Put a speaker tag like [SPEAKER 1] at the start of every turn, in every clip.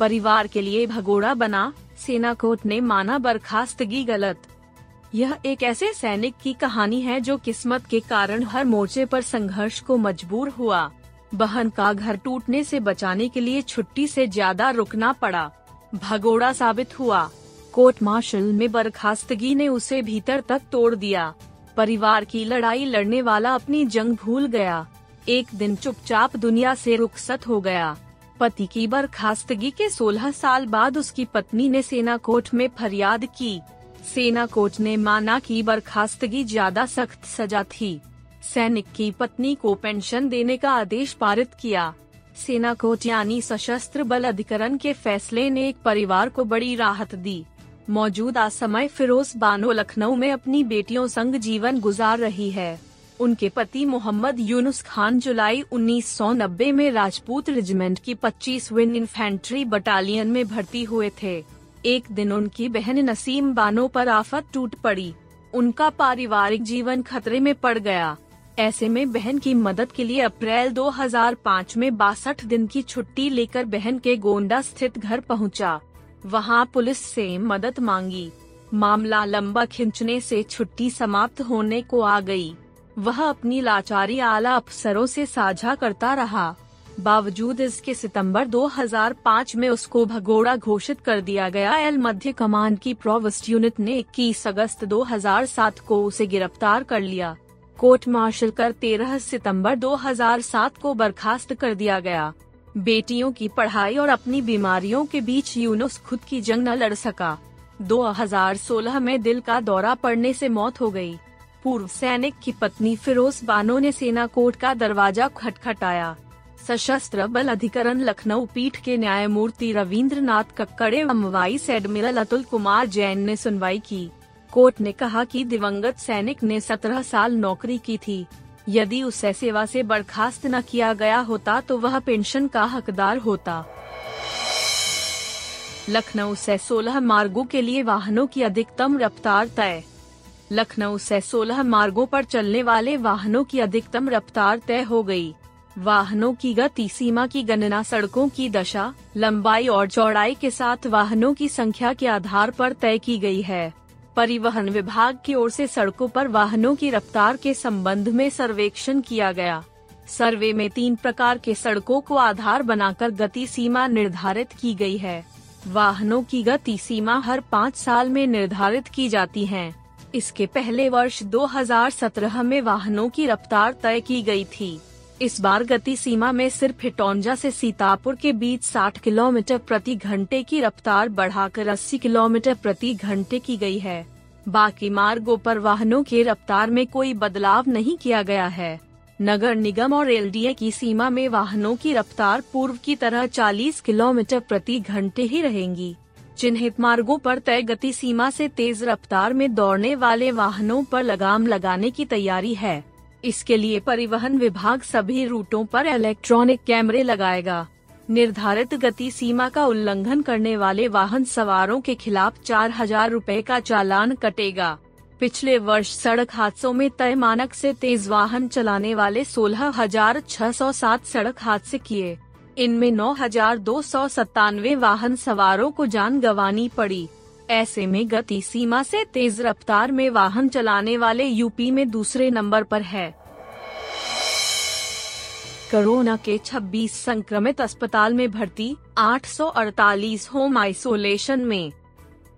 [SPEAKER 1] परिवार के लिए भगोड़ा बना सेना कोर्ट ने माना बर्खास्तगी गलत। यह एक ऐसे सैनिक की कहानी है जो किस्मत के कारण हर मोर्चे पर संघर्ष को मजबूर हुआ। बहन का घर टूटने से बचाने के लिए छुट्टी से ज़्यादा रुकना पड़ा। भगोड़ा साबित हुआ। कोर्ट मार्शल में बर्खास्तगी ने उसे भीतर तक तोड़ दिया। परिवार की लड़ाई लड़ने वाला अपनी जंग भूल गया। एक दिन चुपचाप दुनिया से रुखसत हो गया। पति की बर्खास्तगी के 16 साल बाद उसकी पत्नी ने सेना कोर्ट में फरियाद की। सेना कोर्ट ने माना कि बर्खास्तगी ज़्यादा सख्त सजा थी। सैनिक की पत्नी को पेंशन देने का आदेश पारित किया। सेना कोर्ट यानी सशस्त्र बल अधिकरण के फैसले ने एक परिवार को बड़ी राहत दी। मौजूदा समय फिरोज बानो लखनऊ में अपनी बेटियों संग जीवन गुजार रही है। उनके पति मोहम्मद यूनुस खान जुलाई 1990 में राजपूत रेजिमेंट की 25 विन इन्फेंट्री बटालियन में भर्ती हुए थे एक दिन उनकी बहन नसीम बानो पर आफत टूट पड़ी उनका पारिवारिक जीवन खतरे में पड़ गया ऐसे में बहन की मदद के लिए अप्रैल 2005 में बासठ दिन की छुट्टी लेकर बहन के गोंडा स्थित घर पहुँचा। वहाँ पुलिस से मदद मांगी मामला लंबा खिंचने से छुट्टी समाप्त होने को आ गई। वह अपनी लाचारी आला अफसरों से साझा करता रहा। बावजूद इसके सितंबर 2005 में उसको भगोड़ा घोषित कर दिया गया। एल मध्य कमान की प्रोवेस्ट यूनिट ने 21 अगस्त 2007 को उसे गिरफ़्तार कर लिया। कोर्ट मार्शल कर 13 सितंबर 2007 को बर्खास्त कर दिया गया। बेटियों की पढ़ाई और अपनी बीमारियों के बीच यूनुस खुद की जंग न लड़ सका। 2016 में दिल का दौरा पड़ने से मौत हो गई। पूर्व सैनिक की पत्नी फिरोज बानो ने सेना कोर्ट का दरवाज़ा खटखटाया। सशस्त्र बल अधिकरण लखनऊ पीठ के न्यायमूर्ति रविन्द्र नाथ कक्कड़े वाइस एडमिरल अतुल कुमार जैन ने सुनवाई की। कोर्ट ने कहा कि दिवंगत सैनिक ने 17 साल नौकरी की थी। यदि उसे सेवा से बर्खास्त न किया गया होता तो वह पेंशन का हकदार होता। लखनऊ से 16 मार्गों के लिए वाहनों की अधिकतम रफ्तार तय। लखनऊ से 16 मार्गों पर चलने वाले वाहनों की अधिकतम रफ्तार तय हो गई। वाहनों की गति सीमा की गणना सड़कों की दशा, लंबाई और चौड़ाई के साथ वाहनों की संख्या के आधार पर तय की गई है। परिवहन विभाग की ओर से सड़कों पर वाहनों की रफ्तार के संबंध में सर्वेक्षण किया गया। सर्वे में तीन प्रकार के सड़कों को आधार बनाकर गति सीमा निर्धारित की गई है। वाहनों की गति सीमा हर पाँच साल में निर्धारित की जाती है। इसके पहले वर्ष 2017 में वाहनों की रफ्तार तय की गई थी। इस बार गति सीमा में सिर्फ़ हिटौंजा से सीतापुर के बीच 60 किलोमीटर प्रति घंटे की रफ्तार बढ़ाकर 80 किलोमीटर प्रति घंटे की गई है। बाकी मार्गों पर वाहनों के रफ्तार में कोई बदलाव नहीं किया गया है। नगर निगम और एलडीए की सीमा में वाहनों की रफ्तार पूर्व की तरह 40 किलोमीटर प्रति घंटे ही रहेंगी। चिन्हित मार्गों पर तय गति सीमा से तेज रफ्तार में दौड़ने वाले वाहनों पर लगाम लगाने की तैयारी है। इसके लिए परिवहन विभाग सभी रूटों पर इलेक्ट्रॉनिक कैमरे लगाएगा। निर्धारित गति सीमा का उल्लंघन करने वाले वाहन सवारों के खिलाफ चार हज़ार रूपए का चालान कटेगा। पिछले वर्ष सड़क हादसों में तय मानक से तेज वाहन चलाने वाले सोलह हज़ार छह सौ सात सड़क हादसे किए। इनमें नौ हज़ार दो सौ सत्तानवे वाहन सवारों को जान गंवानी पड़ी। ऐसे में गति सीमा से तेज रफ्तार में वाहन चलाने वाले यूपी में दूसरे नंबर पर है। कोरोना के 26 संक्रमित अस्पताल में भर्ती 848 होम आइसोलेशन में।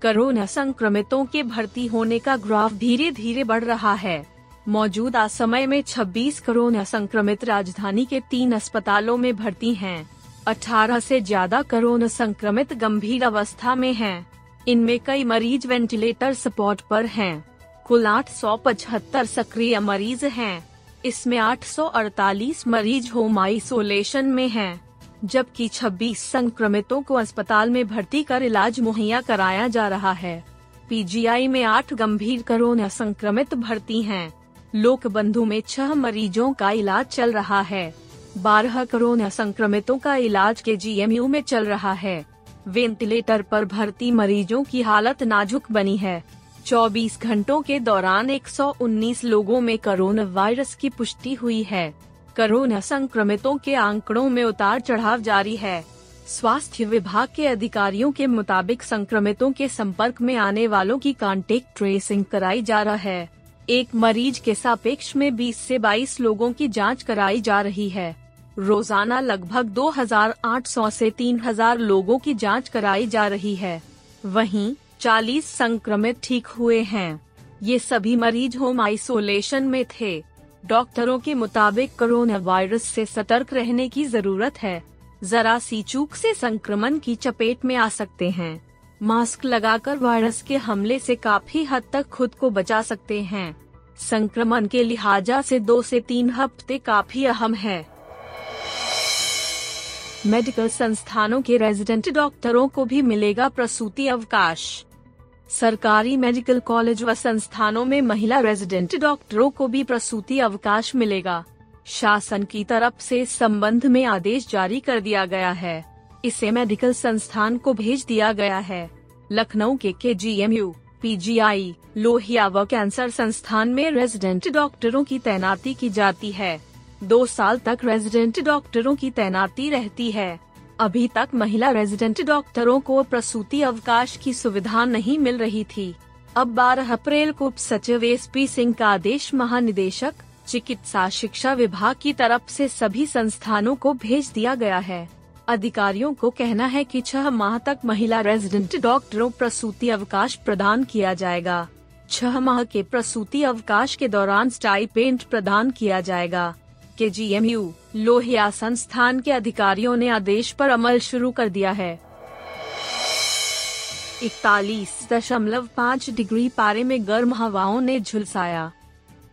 [SPEAKER 1] कोरोना संक्रमितों के भर्ती होने का ग्राफ धीरे धीरे बढ़ रहा है। मौजूदा समय में 26 कोरोना संक्रमित राजधानी के तीन अस्पतालों में भर्ती हैं। 18 से ज़्यादा कोरोना संक्रमित गंभीर अवस्था में हैं। इनमें कई मरीज़ वेंटिलेटर सपोर्ट पर हैं। कुल आठ सौ पचहत्तर सक्रिय मरीज़ हैं। इसमें 848 मरीज़ होम आइसोलेशन में हैं। जबकि 26 संक्रमितों को अस्पताल में भर्ती कर इलाज मुहैया कराया जा रहा है पीजीआई में आठ गंभीर कोरोना संक्रमित भर्ती हैं। लोक बंधु में छह मरीजों का इलाज चल रहा है बारह कोरोना संक्रमितों का इलाज के जीएमयू में चल रहा है। वेंटिलेटर पर भर्ती मरीजों की हालत नाजुक बनी है। 24 घंटों के दौरान 119 लोगों में कोरोना वायरस की पुष्टि हुई है। कोरोना संक्रमितों के आंकड़ों में उतार चढ़ाव जारी है। स्वास्थ्य विभाग के अधिकारियों के मुताबिक संक्रमितों के संपर्क में आने वालों की कांटेक्ट ट्रेसिंग कराई जा रहा है। एक मरीज़ के सापेक्ष में 20 से 22 लोगों की जाँच कराई जा रही है। रोज़ाना लगभग 2,800 से 3,000 लोगों की जाँच कराई जा रही है। वहीं 40 संक्रमित ठीक हुए हैं। ये सभी मरीज़ होम आइसोलेशन में थे। डॉक्टरों के मुताबिक कोरोना वायरस से सतर्क रहने की ज़रूरत है। जरा सी चूक से संक्रमण की चपेट में आ सकते हैं। मास्क लगाकर वायरस के हमले से काफ़ी हद तक खुद को बचा सकते हैं। संक्रमण के लिहाजा से दो से तीन हफ़्ते काफ़ी अहम है। मेडिकल संस्थानों के रेजिडेंट डॉक्टरों को भी मिलेगा प्रसूति अवकाश। सरकारी मेडिकल कॉलेज व संस्थानों में महिला रेजिडेंट डॉक्टरों को भी प्रसूति अवकाश मिलेगा। शासन की तरफ़ से इस संबंध में आदेश जारी कर दिया गया है। इसे मेडिकल संस्थान को भेज दिया गया है। लखनऊ के K G M U PGI, Lohia व कैंसर संस्थान में रेजिडेंट डॉक्टरों की तैनाती की जाती है। दो साल तक रेजिडेंट डॉक्टरों की तैनाती रहती है। अभी तक महिला रेजिडेंट डॉक्टरों को प्रसूति अवकाश की सुविधा नहीं मिल रही थी। अब 12 अप्रैल को उप सचिव एस पी सिंह का आदेश महानिदेशक, चिकित्सा शिक्षा विभाग की तरफ़ से सभी संस्थानों को भेज दिया गया है। अधिकारियों को कहना है कि छह माह तक महिला रेजिडेंट डॉक्टरों प्रसूति अवकाश प्रदान किया जाएगा। छह माह के प्रसूति अवकाश के दौरान स्टाइपेंट प्रदान किया जाएगा। के जी लोहिया संस्थान के अधिकारियों ने आदेश पर अमल शुरू कर दिया है। इकतालीस दशमलव पाँच डिग्री पारे में गर्म हवाओं ने झुलसाया।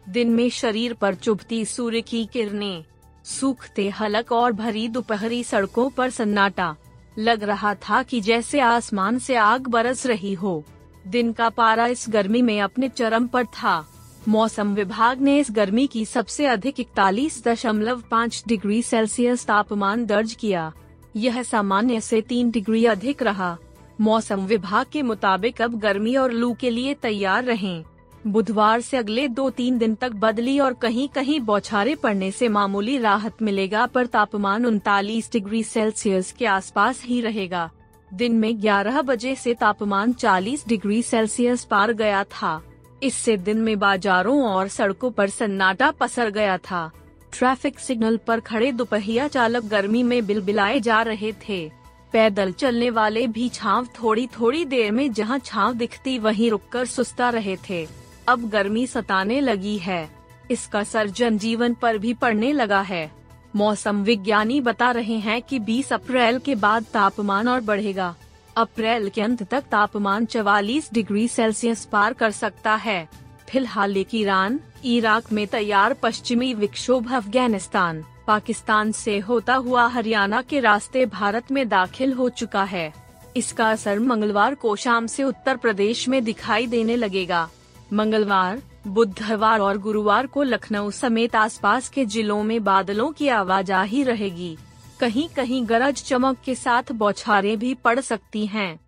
[SPEAKER 1] दिन में शरीर पर चुभती सूर्य की किरणें, सूखते हलक और भरी दोपहरी सड़कों पर सन्नाटा। लग रहा था कि जैसे आसमान से आग बरस रही हो। दिन का पारा इस गर्मी में अपने चरम पर था। मौसम विभाग ने इस गर्मी की सबसे अधिक इकतालीस दशमलव पाँच डिग्री सेल्सियस तापमान दर्ज किया। यह सामान्य से तीन डिग्री अधिक रहा। मौसम विभाग के मुताबिक अब गर्मी और लू के लिए तैयार रहें। बुधवार से अगले दो तीन दिन तक बदली और कहीं कहीं बौछारें पड़ने से मामूली राहत मिलेगा, पर तापमान उनतालीस डिग्री सेल्सियस के आसपास ही रहेगा। दिन में 11 बजे से तापमान 40 डिग्री सेल्सियस पार गया था। इससे दिन में बाजारों और सड़कों पर सन्नाटा पसर गया था। ट्रैफ़िक सिग्नल पर खड़े दोपहिया चालक गर्मी में बिलबिलाए जा रहे थे। पैदल चलने वाले भी छाव थोड़ी थोड़ी देर में जहाँ छाव दिखती वहीं रुककर सुस्ता रहे थे। अब गर्मी सताने लगी है। इसका असर जनजीवन पर भी पड़ने लगा है। मौसम विज्ञानी बता रहे हैं कि 20 अप्रैल के बाद तापमान और बढ़ेगा। अप्रैल के अंत तक तापमान 44 डिग्री सेल्सियस पार कर सकता है। फ़िलहाल एक ईरान, इराक में तैयार पश्चिमी विक्षोभ अफ़गानिस्तान, पाकिस्तान से होता हुआ हरियाणा के रास्ते भारत में दाखिल हो चुका है। इसका असर मंगलवार को शाम से उत्तर प्रदेश में दिखाई देने लगेगा। मंगलवार, बुधवार और गुरुवार को लखनऊ समेत आसपास के जिलों में बादलों की आवाजाही रहेगी। कहीं कहीं गरज चमक के साथ बौछारें भी पड़ सकती हैं।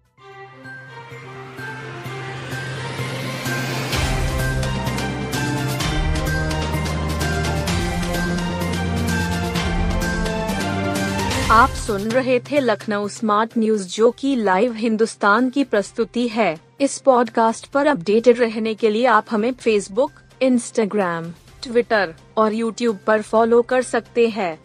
[SPEAKER 1] आप सुन रहे थे लखनऊ स्मार्ट न्यूज़, जो की लाइव हिंदुस्तान की प्रस्तुति है इस पॉडकास्ट पर अपडेटेड रहने के लिए आप हमें फेसबुक इंस्टाग्राम ट्विटर और यूट्यूब पर फॉलो कर सकते हैं